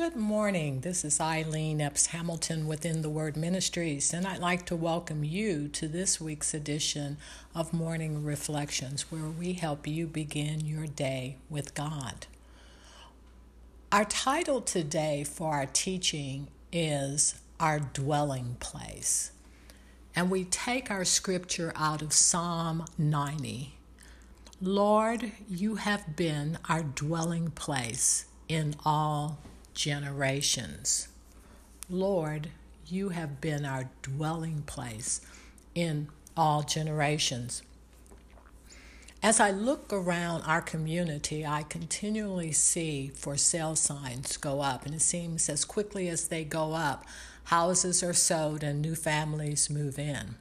Good morning. This is Eileen Epps Hamilton within the Word Ministries, and I'd like to welcome you to this week's edition of Morning Reflections, where we help you begin your day with God. Our title today for our teaching is Our Dwelling Place, and we take our scripture out of Psalm 90. Lord, you have been our dwelling place in all generations. Lord, you have been our dwelling place in all generations. As I look around our community, I continually see for sale signs go up, and it seems as quickly as they go up, houses are sold and new families move in.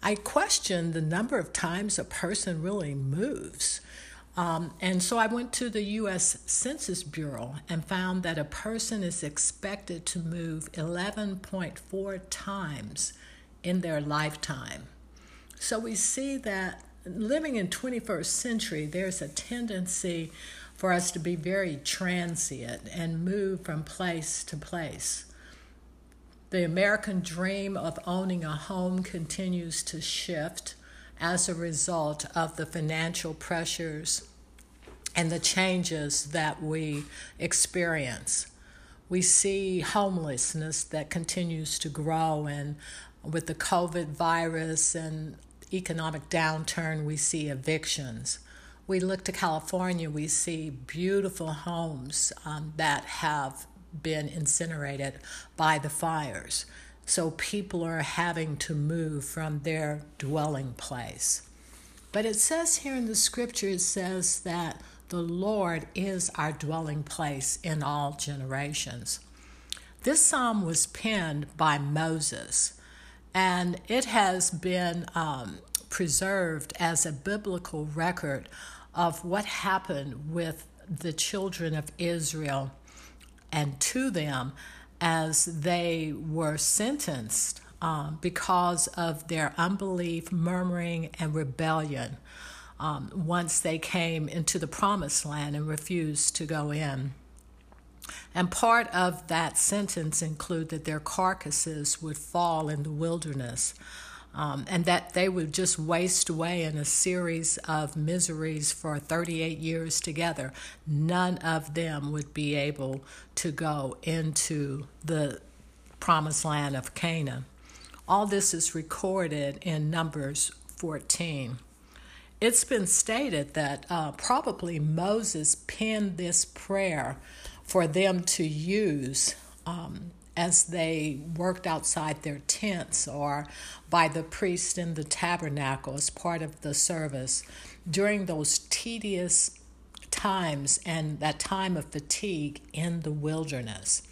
I question the number of times a person really moves. Um, and so I went to the U.S. Census Bureau and found that a person is expected to move 11.4 times in their lifetime. So we see that living in 21st century, there's a tendency for us to be very transient and move from place to place. The American dream of owning a home continues to shift as a result of the financial pressures and the changes that we experience. We see homelessness that continues to grow, and with the COVID virus and economic downturn, we see evictions. We look to California, we see beautiful homes um, that have been incinerated by the fires. So people are having to move from their dwelling place. But it says here in the scripture, it says that the Lord is our dwelling place in all generations. This psalm was penned by Moses, and it has been um, preserved as a biblical record of what happened with the children of Israel and to them as they were sentenced um, because of their unbelief, murmuring, and rebellion um, once they came into the promised land and refused to go in. And part of that sentence include that their carcasses would fall in the wilderness. Um, and that they would just waste away in a series of miseries for 38 years together. None of them would be able to go into the promised land of Canaan. All this is recorded in Numbers 14. It's been stated that uh, probably Moses penned this prayer for them to use um, as they worked outside their tents or by the priest in the tabernacle as part of the service during those tedious times and that time of fatigue in the wilderness.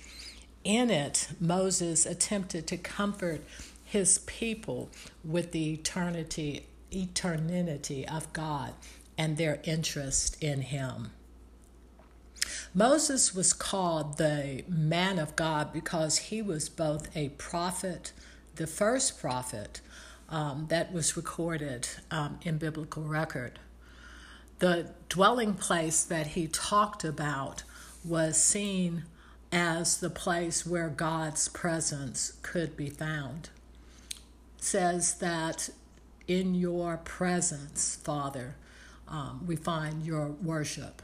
In it, Moses attempted to comfort his people with the eternity eternity of God and their interest in Him. Moses was called the man of God because he was both a prophet, the first prophet um, that was recorded um, in biblical record. The dwelling place that he talked about was seen as the place where God's presence could be found. It says that in your presence, Father, um, we find your worship.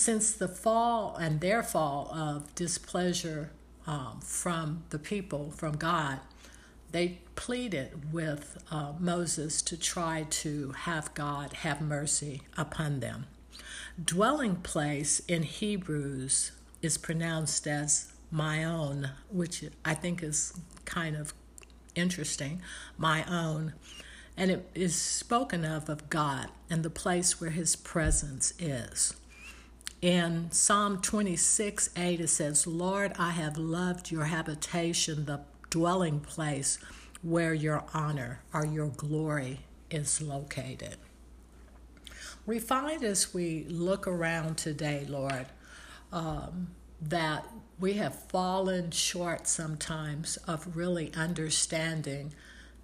Since the fall and their fall of displeasure um, from the people, from God, they pleaded with uh, Moses to try to have God have mercy upon them. Dwelling place in Hebrews is pronounced as my own, which I think is kind of interesting. My own and it is spoken of of God and the place where his presence is. In Psalm 26 8, it says, Lord, I have loved your habitation, the dwelling place where your honor or your glory is located. We find as we look around today, Lord, um, that we have fallen short sometimes of really understanding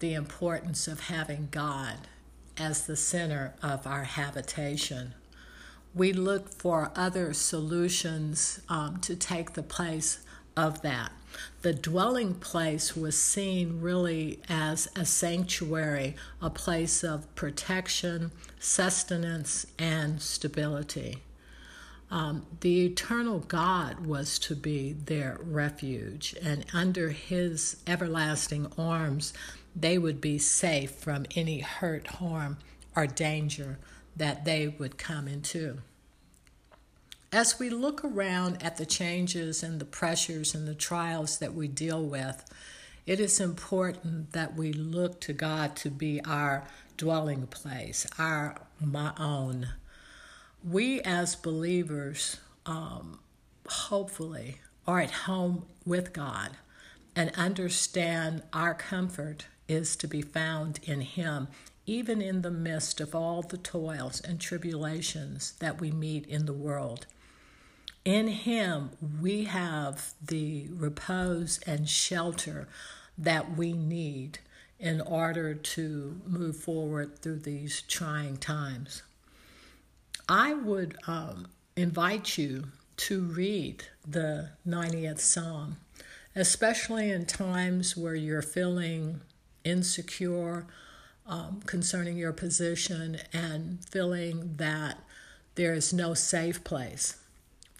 the importance of having God as the center of our habitation. We look for other solutions um, to take the place of that. The dwelling place was seen really as a sanctuary, a place of protection, sustenance, and stability. Um, the eternal God was to be their refuge, and under his everlasting arms, they would be safe from any hurt, harm, or danger that they would come into. As we look around at the changes and the pressures and the trials that we deal with, it is important that we look to God to be our dwelling place, our my own. We as believers, um, hopefully, are at home with God and understand our comfort is to be found in Him, even in the midst of all the toils and tribulations that we meet in the world. In Him, we have the repose and shelter that we need in order to move forward through these trying times. I would um, invite you to read the 90th Psalm, especially in times where you're feeling insecure um, concerning your position and feeling that there is no safe place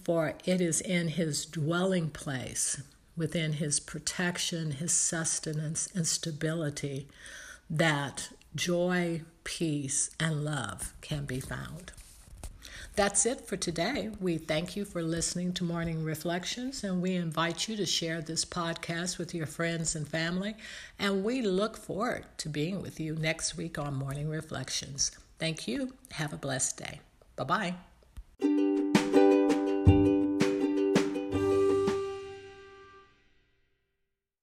for it is in his dwelling place, within his protection, his sustenance, and stability, that joy, peace, and love can be found. That's it for today. We thank you for listening to Morning Reflections, and we invite you to share this podcast with your friends and family. And we look forward to being with you next week on Morning Reflections. Thank you. Have a blessed day. Bye bye.